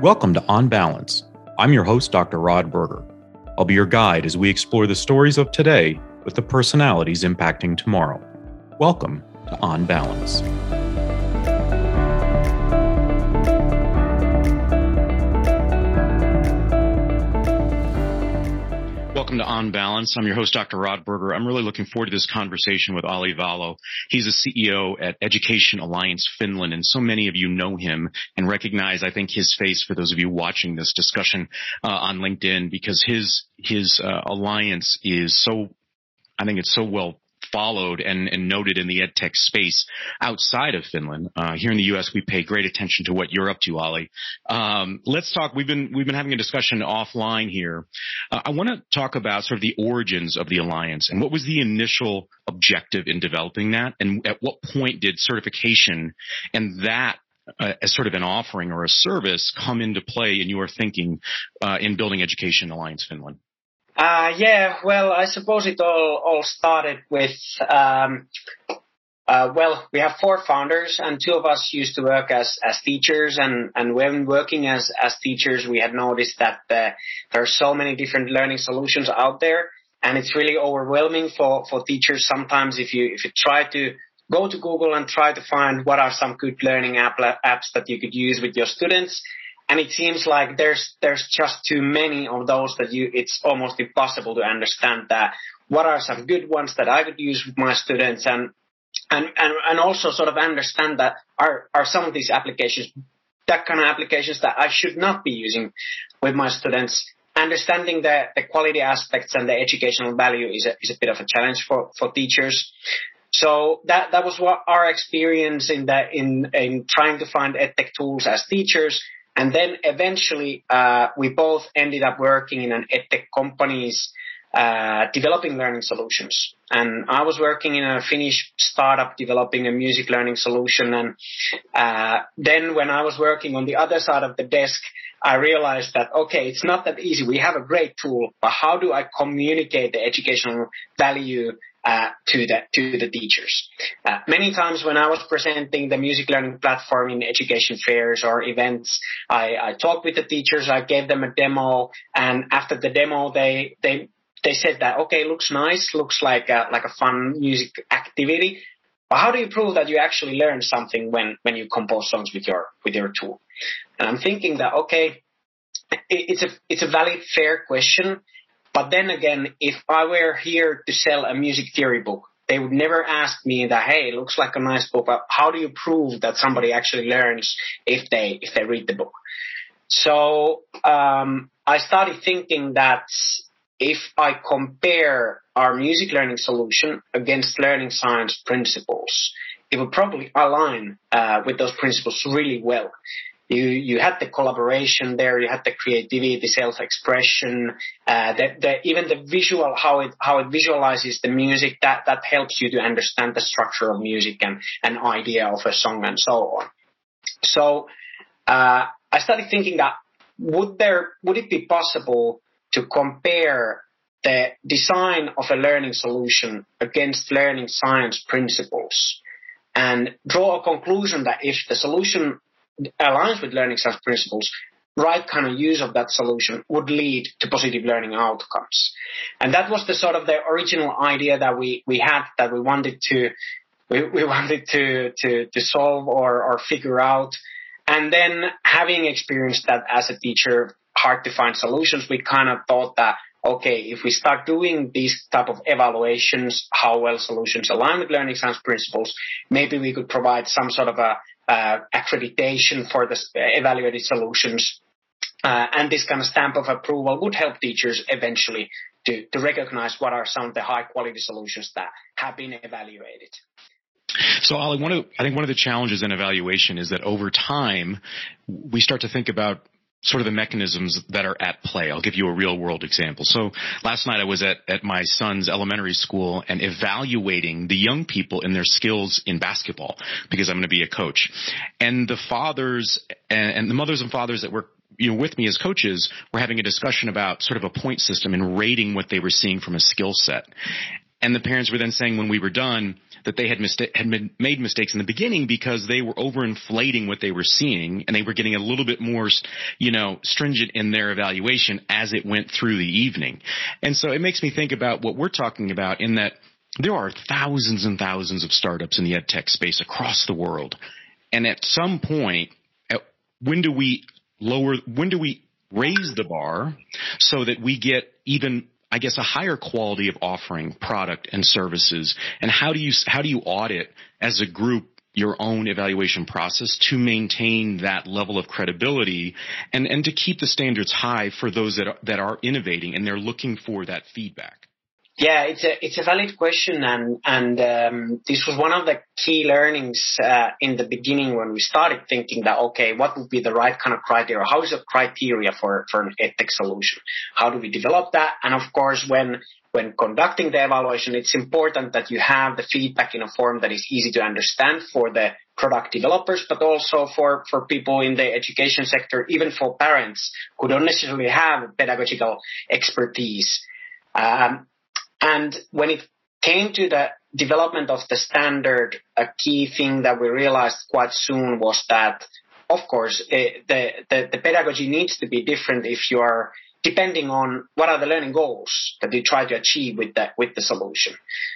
Welcome to On Balance. I'm your host, Dr. Rod Berger. I'll be your guide as we explore the stories of today with the personalities impacting tomorrow. Welcome to On Balance. On Balance. I'm your host, Dr. Rod Berger. I'm really looking forward to this conversation with Olli Vallo. He's a CEO at Education Alliance Finland, and so many of you know him and recognize, I think, his face for those of you watching this discussion uh, on LinkedIn because his his uh, alliance is so I think it's so well followed and, and noted in the edtech space outside of Finland. Uh, here in the U.S., we pay great attention to what you're up to, Olli. Um, let's talk. We've been we've been having a discussion offline here. Uh, I want to talk about sort of the origins of the alliance and what was the initial objective in developing that, and at what point did certification and that uh, as sort of an offering or a service come into play in your thinking uh, in building Education Alliance Finland? Uh, yeah, well, I suppose it all, all started with, um, uh, well, we have four founders and two of us used to work as, as teachers. And, and when working as, as teachers, we had noticed that uh, there are so many different learning solutions out there. And it's really overwhelming for, for teachers sometimes if you, if you try to go to Google and try to find what are some good learning app, apps that you could use with your students and it seems like there's there's just too many of those that you it's almost impossible to understand that what are some good ones that I could use with my students and and and, and also sort of understand that are are some of these applications that kind of applications that I should not be using with my students understanding the, the quality aspects and the educational value is a, is a bit of a challenge for, for teachers. So that, that was what our experience in that, in, in trying to find edtech tools as teachers and then eventually, uh, we both ended up working in an edtech companies, uh, developing learning solutions. And I was working in a Finnish startup developing a music learning solution. And, uh, then when I was working on the other side of the desk, I realized that, okay, it's not that easy. We have a great tool, but how do I communicate the educational value uh, to the to the teachers. Uh, many times when I was presenting the music learning platform in education fairs or events, I, I talked with the teachers. I gave them a demo, and after the demo, they they they said that okay, looks nice, looks like a, like a fun music activity. But how do you prove that you actually learn something when when you compose songs with your with your tool? And I'm thinking that okay, it, it's a it's a valid fair question but then again, if I were here to sell a music theory book, they would never ask me that, hey, it looks like a nice book, but how do you prove that somebody actually learns if they, if they read the book? So, um, I started thinking that if I compare our music learning solution against learning science principles, it would probably align uh, with those principles really well you you had the collaboration there, you had the creativity, the self-expression, uh, the, even the visual, how it how it visualizes the music. That that helps you to understand the structure of music and an idea of a song and so on. So uh, I started thinking that would there would it be possible to compare the design of a learning solution against learning science principles and draw a conclusion that if the solution aligns with learning science principles, right kind of use of that solution would lead to positive learning outcomes. And that was the sort of the original idea that we, we had that we wanted to, we, we wanted to, to, to solve or, or figure out. And then having experienced that as a teacher, hard to find solutions, we kind of thought that, okay, if we start doing these type of evaluations, how well solutions align with learning science principles, maybe we could provide some sort of a uh, accreditation for the evaluated solutions. Uh, and this kind of stamp of approval would help teachers eventually to, to recognize what are some of the high quality solutions that have been evaluated. So, Olli, one of, I think one of the challenges in evaluation is that over time, we start to think about sort of the mechanisms that are at play. I'll give you a real world example. So last night I was at, at my son's elementary school and evaluating the young people in their skills in basketball because I'm going to be a coach. And the fathers and, and the mothers and fathers that were you know, with me as coaches were having a discussion about sort of a point system and rating what they were seeing from a skill set. And the parents were then saying when we were done that they had, had made mistakes in the beginning because they were overinflating what they were seeing and they were getting a little bit more, you know, stringent in their evaluation as it went through the evening. And so it makes me think about what we're talking about in that there are thousands and thousands of startups in the ed tech space across the world. And at some point, uh, when do we lower, when do we raise the bar so that we get even I guess a higher quality of offering product and services? And how do you how do you audit as a group your own evaluation process to maintain that level of credibility and and to keep the standards high for those that are, that are innovating and they're looking for that feedback yeah, it's a it's a valid question, and and um, this was one of the key learnings uh, in the beginning when we started thinking that okay, what would be the right kind of criteria? How is the criteria for for an edtech solution? How do we develop that? And of course, when when conducting the evaluation, it's important that you have the feedback in a form that is easy to understand for the product developers, but also for, for people in the education sector, even for parents who don't necessarily have pedagogical expertise. Um, and when it came to the development of the standard, a key thing that we realized quite soon was that, of course, it, eh, the, the, the pedagogy needs to be different if you are depending on what are the learning goals that you try to achieve with the, with the solution.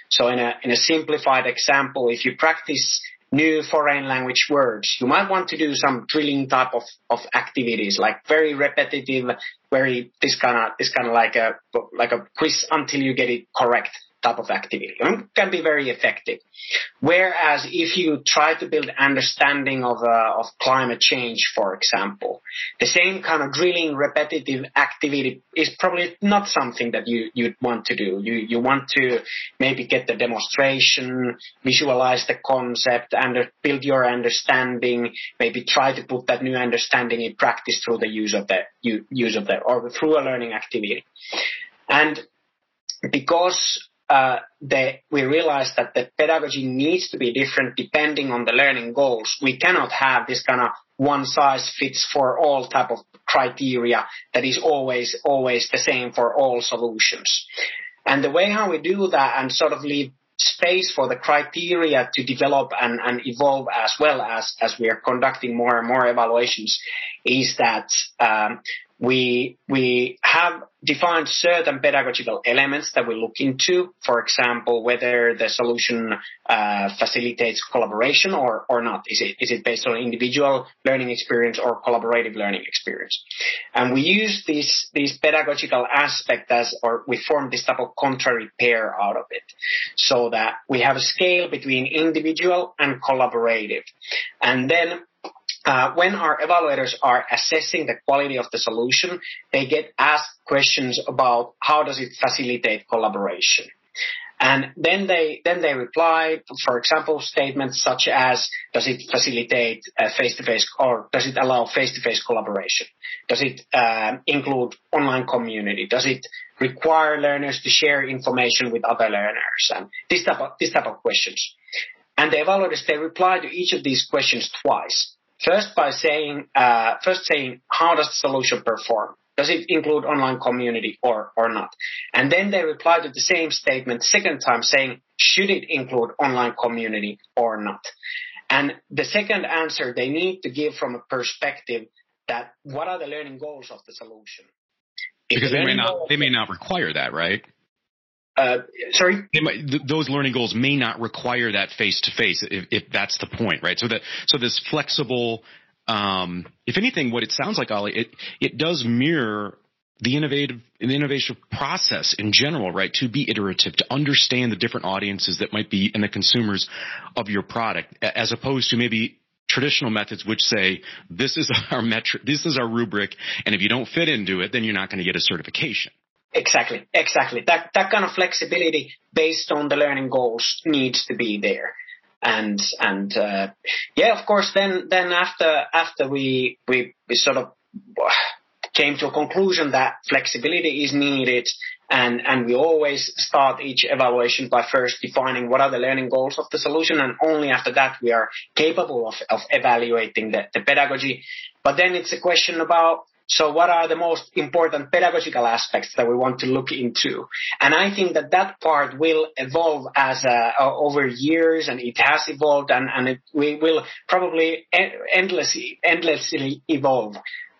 So in a, in a simplified example, if you practice new foreign language words. You might want to do some drilling type of, of activities, like very repetitive, very this kind of this kind of like a like a quiz until you get it correct type of activity. It can be very effective. Whereas if you try to build understanding of, uh, of climate change, for example, the same kind of drilling repetitive activity is probably not something that you, you'd want to do. You, you want to maybe get the demonstration, visualize the concept and build your understanding, maybe try to put that new understanding in practice through the use of the, use of the, or through a learning activity. And because uh, we realized that the pedagogy needs to be different depending on the learning goals. We cannot have this kind of one size fits for all type of criteria that is always, always the same for all solutions. And the way how we do that and sort of leave space for the criteria to develop and, and evolve as well as, as we are conducting more and more evaluations is that um, we we have defined certain pedagogical elements that we look into. For example, whether the solution uh, facilitates collaboration or or not. Is it is it based on individual learning experience or collaborative learning experience? And we use this these pedagogical aspect as or we form this type of contrary pair out of it, so that we have a scale between individual and collaborative, and then uh, when our evaluators are assessing the quality of the solution, they get asked questions about how does it facilitate collaboration. And then they then they reply, for example, statements such as, does it facilitate face-to-face or does it allow face-to-face collaboration? Does it uh, include online community? Does it require learners to share information with other learners? And this type of this type of questions. And the evaluators they reply to each of these questions twice. First by saying, uh, first saying, how does the solution perform? Does it include online community or, or not? And then they reply to the same statement second time saying, should it include online community or not? And the second answer they need to give from a perspective that what are the learning goals of the solution? If because they may not, they may not require that, right? Uh, sorry. Might, th- those learning goals may not require that face to face, if that's the point, right? So that so this flexible, um, if anything, what it sounds like, Olli, it it does mirror the innovative the innovation process in general, right? To be iterative, to understand the different audiences that might be and the consumers of your product, as opposed to maybe traditional methods which say this is our metric, this is our rubric, and if you don't fit into it, then you're not going to get a certification. Exactly, exactly. That that kind of flexibility based on the learning goals needs to be there. And and uh, yeah, of course. Then then after after we we, we sort of came to a conclusion that flexibility is needed, and and we always start each evaluation by first defining what are the learning goals of the solution, and only after that we are capable of of evaluating the, the pedagogy. But then it's a question about So what are the most important pedagogical aspects that we want to look into? And I think that that part will evolve as uh, over years and it has evolved and, and it we will probably endlessly, endlessly evolve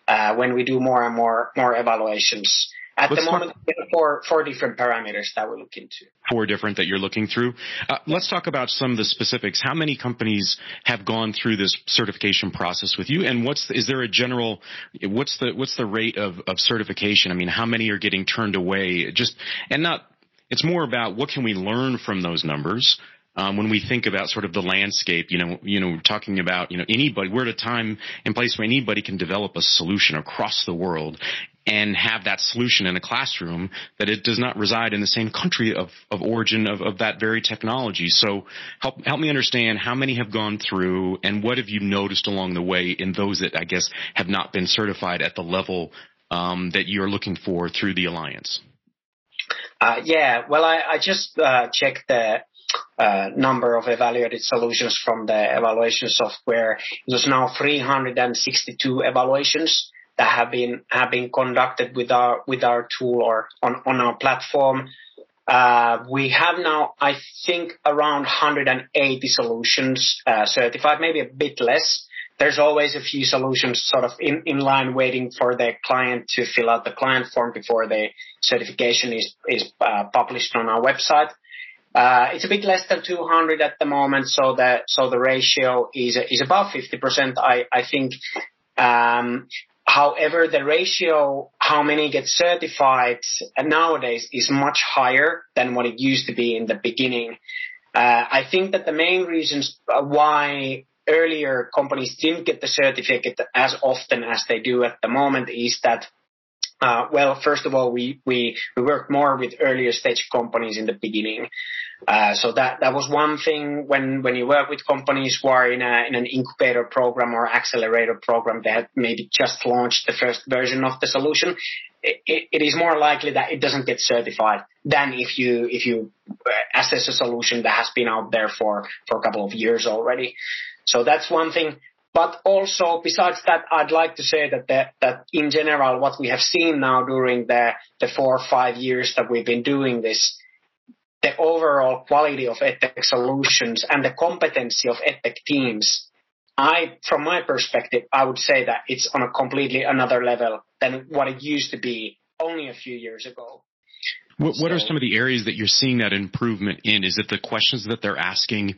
uh, when we do more and more, more evaluations. At let's the moment, talk- four, four different parameters that we look into. Four different that you're looking through. Uh, let's talk about some of the specifics. How many companies have gone through this certification process with you, and what's the, is there a general what's the what's the rate of, of certification? I mean, how many are getting turned away? Just and not. It's more about what can we learn from those numbers. Um, when we think about sort of the landscape, you know, you know, talking about, you know, anybody, we're at a time and place where anybody can develop a solution across the world and have that solution in a classroom that it does not reside in the same country of, of origin of, of that very technology. So help, help me understand how many have gone through and what have you noticed along the way in those that I guess have not been certified at the level um, that you're looking for through the Alliance? Uh, yeah, well, I, I just uh, checked the uh, number of evaluated solutions from the evaluation software. It was now 362 evaluations that have been have been conducted with our with our tool or on on our platform. Uh, we have now, I think, around 180 solutions uh, certified, maybe a bit less. There's always a few solutions sort of in, in line waiting for the client to fill out the client form before the certification is, is uh, published on our website. Uh, it's a bit less than 200 at the moment, so the so the ratio is is about 50%. I I think um, However, the ratio, how many get certified nowadays is much higher than what it used to be in the beginning. Uh, I think that the main reasons why earlier companies didn't get the certificate as often as they do at the moment is that uh, well, first of all, we, we, we worked more with earlier stage companies in the beginning. Uh, so that, that was one thing when, when you work with companies who are in a, in an incubator program or accelerator program that maybe just launched the first version of the solution. It, it, it is more likely that it doesn't get certified than if you, if you assess a solution that has been out there for, for a couple of years already. So that's one thing. But also, besides that, I'd like to say that the, that in general, what we have seen now during the, the four or five years that we've been doing this, the overall quality of EdTech solutions and the competency of EdTech teams, I, from my perspective, I would say that it's on a completely another level than what it used to be only a few years ago. What, what are some of the areas that you're seeing that improvement in? Is it the questions that they're asking?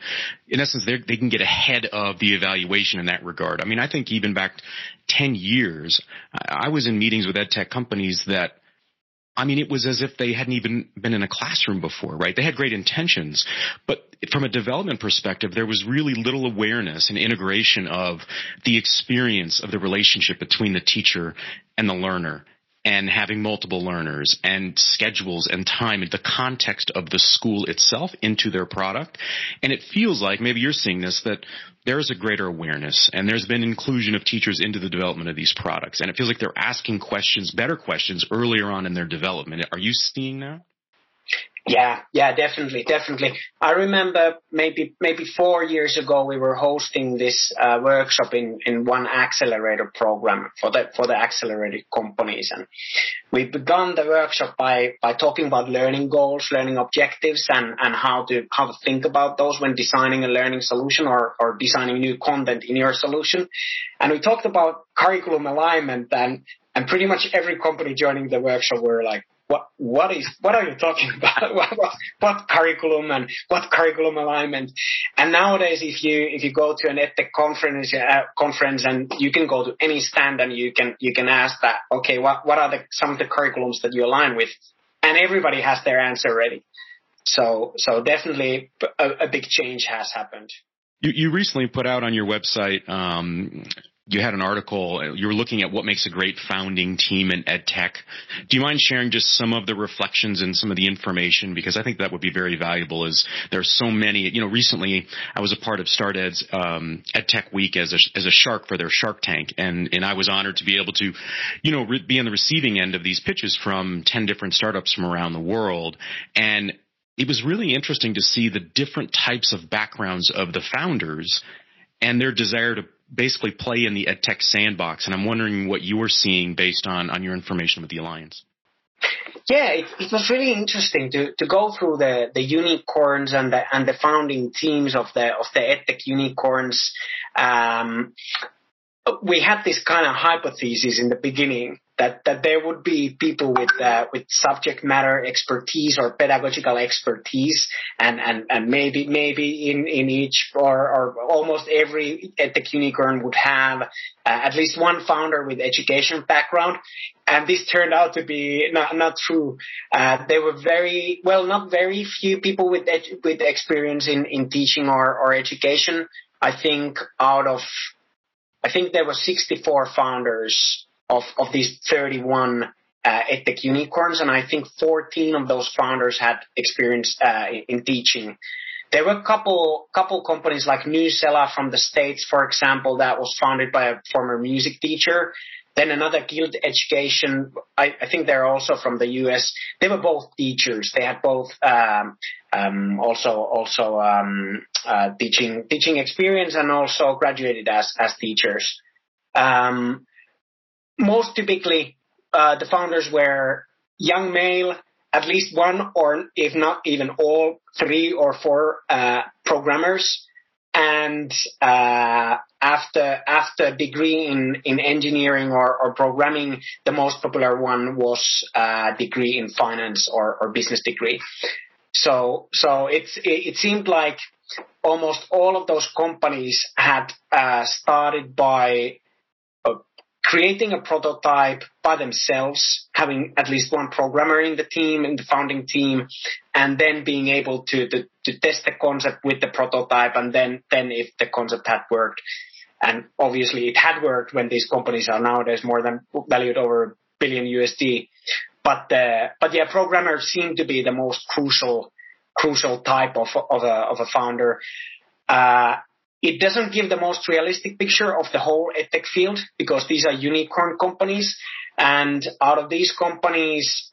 In essence, they can get ahead of the evaluation in that regard. I mean, I think even back 10 years, I was in meetings with ed tech companies that I mean, it was as if they hadn't even been in a classroom before, right? They had great intentions, but from a development perspective, there was really little awareness and integration of the experience of the relationship between the teacher and the learner and having multiple learners and schedules and time and the context of the school itself into their product. And it feels like maybe you're seeing this that there's a greater awareness and there's been inclusion of teachers into the development of these products. And it feels like they're asking questions, better questions earlier on in their development. Are you seeing that? Yeah, yeah, definitely, definitely. I remember maybe maybe four years ago we were hosting this uh, workshop in in one accelerator program for the for the accelerated companies, and we began the workshop by by talking about learning goals, learning objectives, and and how to how to think about those when designing a learning solution or or designing new content in your solution, and we talked about curriculum alignment and and pretty much every company joining the workshop were like what what is what are you talking about? what, what, curriculum and what curriculum alignment? And nowadays, if you if you go to an edtech conference uh, conference and you can go to any stand and you can you can ask that okay what what are the some of the curriculums that you align with, and everybody has their answer ready. So so definitely a, a big change has happened. You, you recently put out on your website um, you had an article, you were looking at what makes a great founding team in ed tech. Do you mind sharing just some of the reflections and some of the information? Because I think that would be very valuable as there's so many, you know, recently I was a part of StartEd's, um, ed tech week as a, as a shark for their shark tank. And, and I was honored to be able to, you know, re- be on the receiving end of these pitches from 10 different startups from around the world. And it was really interesting to see the different types of backgrounds of the founders and their desire to basically play in the edtech sandbox. And I'm wondering what you are seeing based on, on your information with the Alliance. Yeah, it, it was really interesting to, to go through the, the unicorns and the and the founding teams of the of the edtech unicorns. Um, we had this kind of hypothesis in the beginning that that there would be people with uh, with subject matter expertise or pedagogical expertise, and and and maybe maybe in in each or or almost every edtech unicorn would have uh, at least one founder with education background, and this turned out to be not not true. Uh, there were very well, not very few people with with experience in in teaching or or education. I think out of I think there were 64 founders of, of these 31 uh, edtech unicorns, and I think 14 of those founders had experience uh, in, teaching. There were a couple couple companies like Newsela from the states, for example, that was founded by a former music teacher. Then another Guild Education, I, I think they're also from the US. They were both teachers. They had both um, um, also also um, uh, teaching teaching experience and also graduated as as teachers. Um, most typically, uh, the founders were young male, at least one or if not even all three or four uh, programmers, and uh, after after degree in in engineering or, or programming, the most popular one was a uh, degree in finance or, or business degree. So so it's it, it seemed like almost all of those companies had uh, started by creating a prototype by themselves, having at least one programmer in the team, in the founding team, and then being able to, to, to test the concept with the prototype and then, then if the concept had worked, and obviously it had worked when these companies are nowadays more than valued over a billion USD. But, uh, but yeah, programmers seem to be the most crucial, crucial type of, of a, of a founder. Uh, it doesn't give the most realistic picture of the whole edtech field because these are unicorn companies. And out of these companies,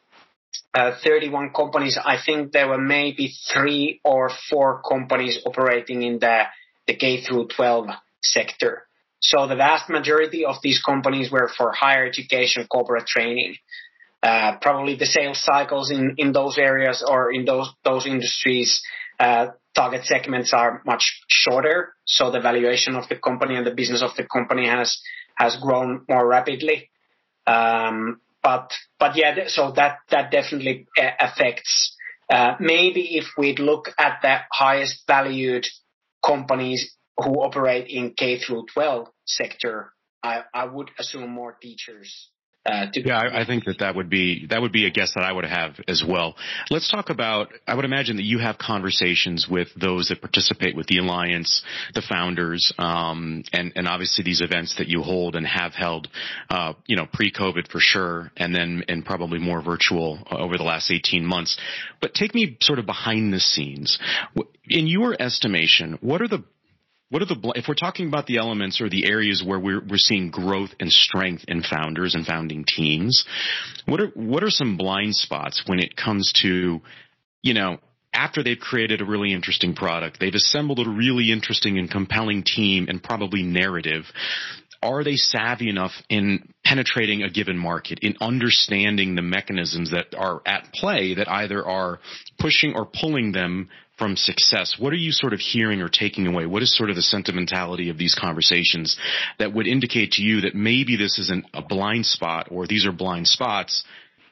uh, 31 companies, I think there were maybe three or four companies operating in the, the K through 12 sector. So the vast majority of these companies were for higher education, corporate training. Uh, probably the sales cycles in, in those areas or in those, those industries uh, target segments are much shorter, so the valuation of the company and the business of the company has has grown more rapidly. Um, but but yeah, so that that definitely uh, affects. Uh, maybe if we'd look at the highest valued companies who operate in K through 12 sector, I, I would assume more teachers uh, yeah, I, I, think that that would be that would be a guess that I would have as well. Let's talk about. I would imagine that you have conversations with those that participate with the alliance, the founders, um, and and obviously these events that you hold and have held, uh, you know, pre-COVID for sure, and then and probably more virtual over the last eighteen months. But take me sort of behind the scenes. In your estimation, what are the what are the if we're talking about the elements or the areas where we're we're seeing growth and strength in founders and founding teams? What are what are some blind spots when it comes to you know after they've created a really interesting product, they've assembled a really interesting and compelling team and probably narrative. Are they savvy enough in penetrating a given market, in understanding the mechanisms that are at play that either are pushing or pulling them from success, what are you sort of hearing or taking away? What is sort of the sentimentality of these conversations that would indicate to you that maybe this isn't a blind spot or these are blind spots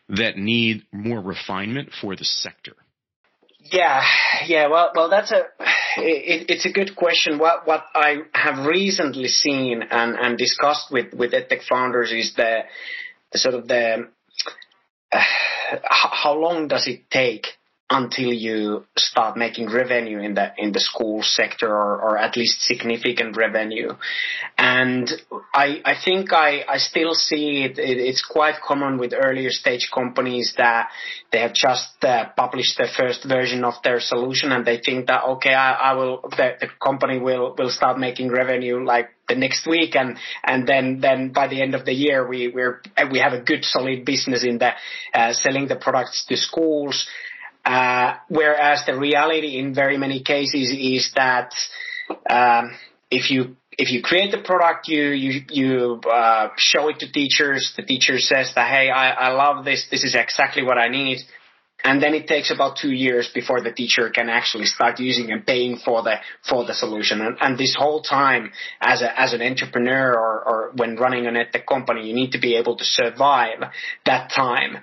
that need more refinement for the sector? Yeah, yeah. Well, well, that's a it, it's a good question. What what I have recently seen and and discussed with with edtech founders is the, sort of the uh, how long does it take until you start making revenue in the in the school sector or, or at least significant revenue. And I I think I, I still see it, it it's quite common with earlier stage companies that they have just uh, published the first version of their solution and they think that okay I, I will the, the company will will start making revenue like the next week and and then then by the end of the year we we're we have a good solid business in the uh, selling the products to schools uh, whereas the reality in very many cases is that um, if you if you create the product, you you you uh, show it to teachers. The teacher says that hey, I, I love this. This is exactly what I need. And then it takes about two years before the teacher can actually start using and paying for the for the solution. And, and this whole time, as a as an entrepreneur or, or when running an edtech company, you need to be able to survive that time.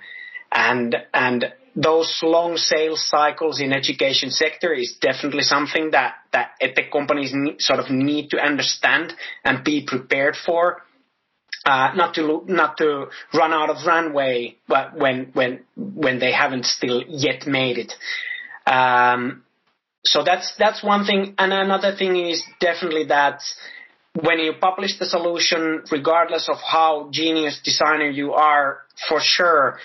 And and those long sales cycles in education sector is definitely something that that edtech companies need, sort of need to understand and be prepared for. Uh, not to not to run out of runway, but when when when they haven't still yet made it. Um, so that's that's one thing, and another thing is definitely that when you publish the solution, regardless of how genius designer you are, for sure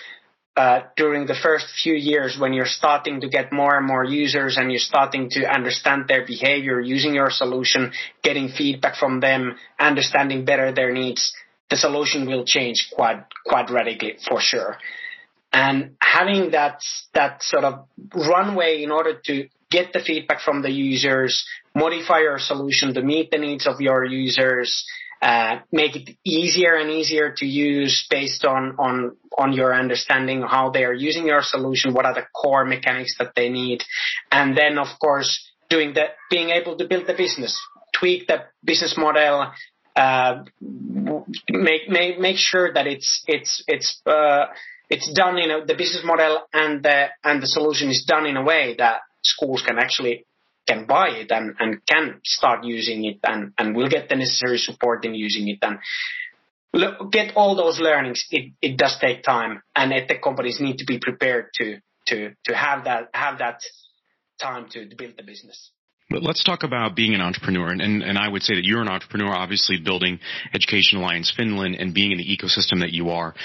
uh, during the first few years when you're starting to get more and more users and you're starting to understand their behavior using your solution, getting feedback from them, understanding better their needs, the solution will change quite, quite radically for sure. And having that, that sort of runway in order to get the feedback from the users, modify your solution to meet the needs of your users, uh, make it easier and easier to use based on, on, on your understanding how they are using your solution, what are the core mechanics that they need. And then, of course, doing that, being able to build the business, tweak the business model, uh, make, make, make sure that it's, it's, it's, uh, it's done in a, the business model and the, and the solution is done in a way that schools can actually can buy it and, and can start using it and, and will get the necessary support in using it and get all those learnings. It, it does take time and the companies need to be prepared to, to, to have that, have that time to, to build the business. But let's talk about being an entrepreneur. And, and, and, I would say that you're an entrepreneur, obviously building Education Alliance Finland and being in the ecosystem that you are.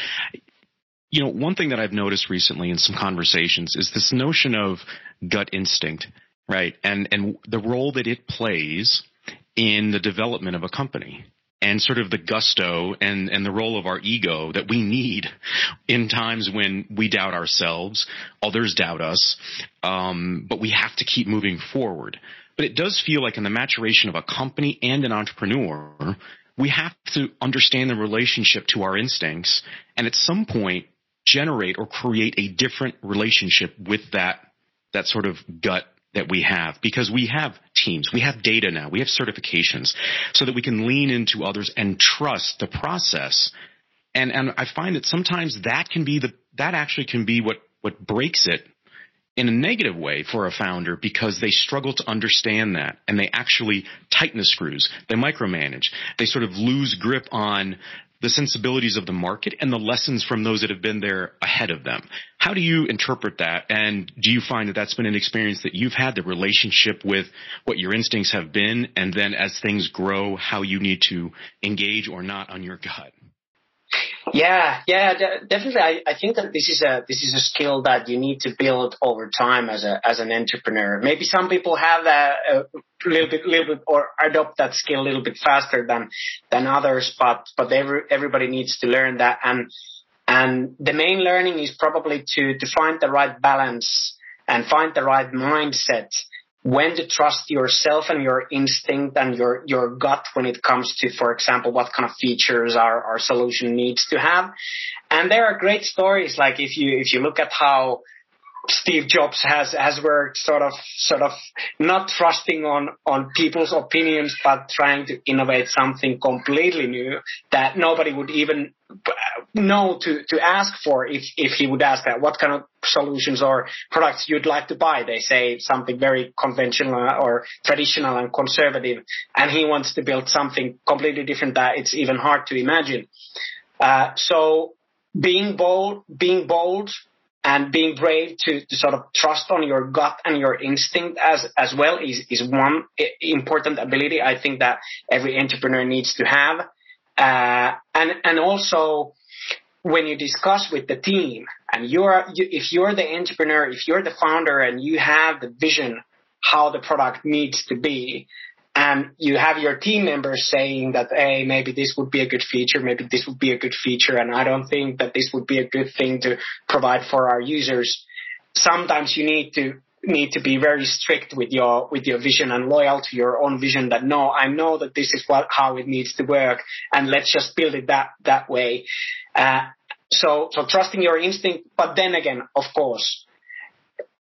You know, one thing that I've noticed recently in some conversations is this notion of gut instinct right? And and the role that it plays in the development of a company and sort of the gusto and, and the role of our ego that we need in times when we doubt ourselves, others doubt us, um, but we have to keep moving forward. But it does feel like in the maturation of a company and an entrepreneur, we have to understand the relationship to our instincts and at some point generate or create a different relationship with that, that sort of gut that we have because we have teams, we have data now, we have certifications so that we can lean into others and trust the process. And, and I find that sometimes that can be the, that actually can be what, what breaks it in a negative way for a founder because they struggle to understand that and they actually tighten the screws. They micromanage. They sort of lose grip on the sensibilities of the market and the lessons from those that have been there ahead of them. How do you interpret that? And do you find that that's been an experience that you've had, the relationship with what your instincts have been, and then as things grow, how you need to engage or not on your gut? Yeah, yeah, definitely. I, I think that this is a this is a skill that you need to build over time as a as an entrepreneur. Maybe some people have a, a little bit, little bit, or adopt that skill a little bit faster than than others. But but every, everybody needs to learn that, and and the main learning is probably to to find the right balance and find the right mindset when to trust yourself and your instinct and your, your gut when it comes to, for example, what kind of features our, our solution needs to have. And there are great stories, like if you, if you look at how Steve Jobs has has worked sort of sort of not trusting on on people's opinions, but trying to innovate something completely new that nobody would even know to to ask for if if he would ask that what kind of solutions or products you'd like to buy. They say something very conventional or traditional and conservative, and he wants to build something completely different that it's even hard to imagine. Uh, so being bold, being bold and being brave to, to sort of trust on your gut and your instinct as as well is is one important ability I think that every entrepreneur needs to have. Uh, and and also when you discuss with the team and you're you, if you're the entrepreneur, if you're the founder and you have the vision how the product needs to be, and you have your team members saying that, hey, maybe this would be a good feature, maybe this would be a good feature, and I don't think that this would be a good thing to provide for our users. Sometimes you need to need to be very strict with your with your vision and loyal to your own vision that no i know that this is what how it needs to work and let's just build it that that way. Uh, so so trusting your instinct but then again of course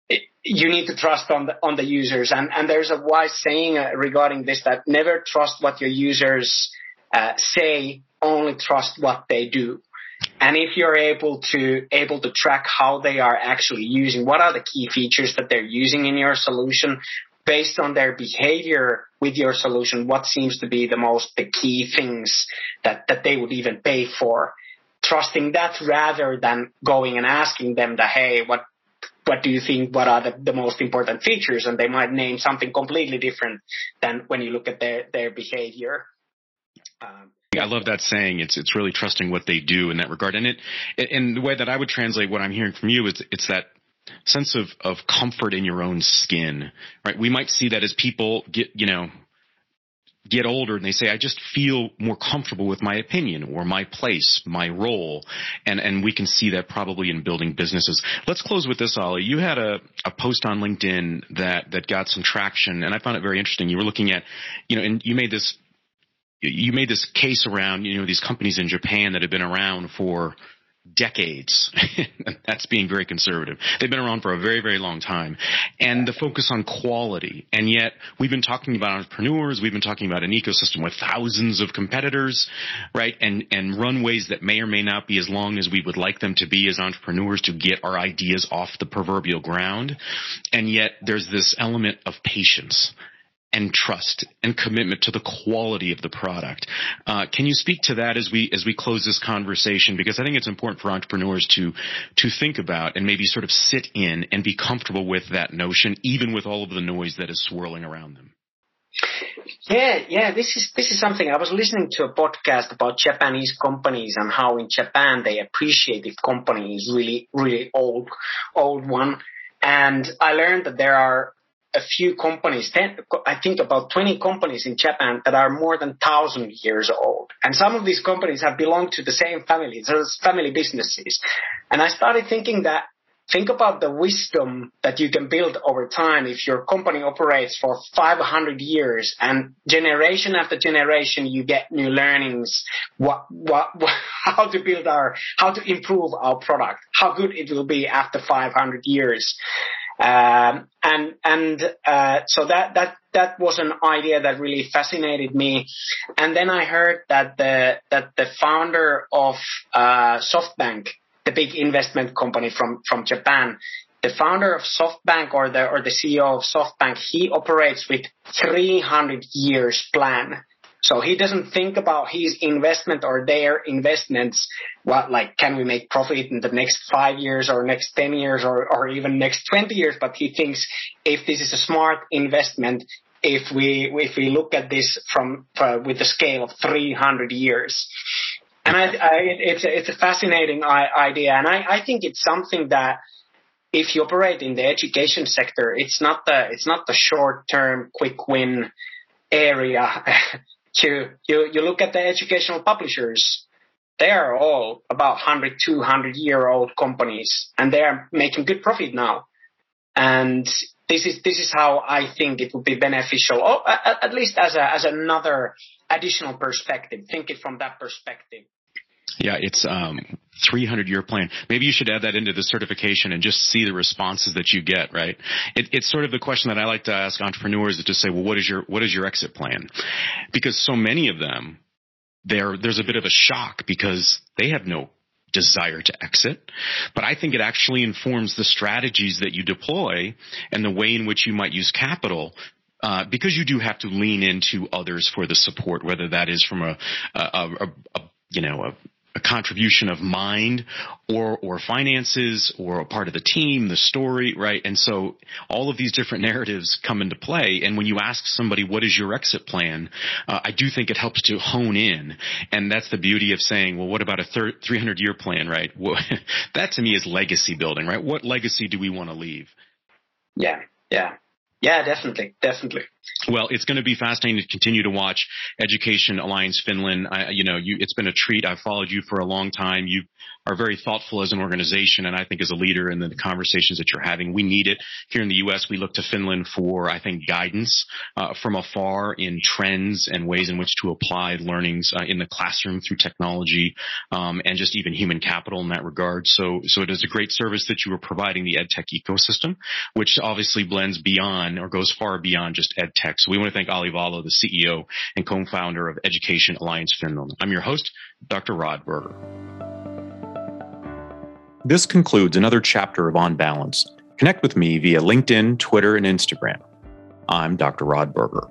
it, you need to trust on the on the users. And and there's a wise saying uh, regarding this that never trust what your users uh, say only trust what they do and if you're able to able to track how they are actually using, what are the key features that they're using in your solution, based on their behavior with your solution, what seems to be the most the key things that that they would even pay for, trusting that rather than going and asking them that hey what what do you think what are the, the most important features and they might name something completely different than when you look at their their behavior. Um, I love that saying. It's it's really trusting what they do in that regard. And it and the way that I would translate what I'm hearing from you is it's that sense of of comfort in your own skin, right? We might see that as people get you know get older and they say I just feel more comfortable with my opinion or my place, my role, and and we can see that probably in building businesses. Let's close with this, Olli. You had a, a post on LinkedIn that that got some traction, and I found it very interesting. You were looking at, you know, and you made this you made this case around, you know, these companies in Japan that have been around for decades. That's being very conservative. They've been around for a very, very long time. And the focus on quality. And yet we've been talking about entrepreneurs. We've been talking about an ecosystem with thousands of competitors, right? And, and runways that may or may not be as long as we would like them to be as entrepreneurs to get our ideas off the proverbial ground. And yet there's this element of patience and trust and commitment to the quality of the product. Uh, can you speak to that as we as we close this conversation? Because I think it's important for entrepreneurs to to think about and maybe sort of sit in and be comfortable with that notion, even with all of the noise that is swirling around them. Yeah, yeah, this is this is something I was listening to a podcast about Japanese companies and how in Japan they appreciate if company is really really old old one. And I learned that there are a few companies, 10, I think about 20 companies in Japan that are more than 1,000 years old. And some of these companies have belonged to the same family, those family businesses. And I started thinking that think about the wisdom that you can build over time if your company operates for 500 years and generation after generation you get new learnings what, what, how to build our how to improve our product how good it will be after 500 years um, and and uh, so that that that was an idea that really fascinated me. And then I heard that the that the founder of uh, SoftBank, the big investment company from from Japan, the founder of SoftBank or the or the CEO of SoftBank, he operates with 300 years plan. So he doesn't think about his investment or their investments. What like can we make profit in the next five years or next ten years or or even next twenty years? But he thinks if this is a smart investment, if we if we look at this from uh, with the scale of 300 years. And I, I, it's a, it's a fascinating idea, and I, I think it's something that if you operate in the education sector, it's not the it's not the short term quick win area you, you, you look at the educational publishers, they are all about 100, 200 year old companies and they are making good profit now. And this is, this is how I think it would be beneficial, or at, at least as a, as another additional perspective. Think it from that perspective. Yeah, it's um 300 year plan. Maybe you should add that into the certification and just see the responses that you get, right? It, it's sort of the question that I like to ask entrepreneurs is to say, well, what is your, what is your exit plan? Because so many of them, there, there's a bit of a shock because they have no desire to exit. But I think it actually informs the strategies that you deploy and the way in which you might use capital uh, because you do have to lean into others for the support, whether that is from a, a, a, a you know, a contribution of mind or or finances or a part of the team, the story, right? And so all of these different narratives come into play. And when you ask somebody what is your exit plan, uh, I do think it helps to hone in. And that's the beauty of saying, well, what about a 300 year plan, right? Well, that to me is legacy building, right? What legacy do we want to leave? Yeah, yeah. Yeah, definitely, definitely. Well, it's going to be fascinating to continue to watch Education Alliance Finland. I, you know, you, it's been a treat. I've followed you for a long time. You are very thoughtful as an organization, and I think as a leader in the conversations that you're having, we need it here in the U.S. We look to Finland for, I think, guidance uh, from afar in trends and ways in which to apply learnings uh, in the classroom through technology um, and just even human capital in that regard. So, so it is a great service that you are providing the edtech ecosystem, which obviously blends beyond or goes far beyond just edtech so we want to thank Olli Vallo, the CEO and co-founder of Education Alliance Finland. I'm your host, Dr. Rod Berger. This concludes another chapter of On Balance. Connect with me via LinkedIn, Twitter, and Instagram. I'm Dr. Rod Berger.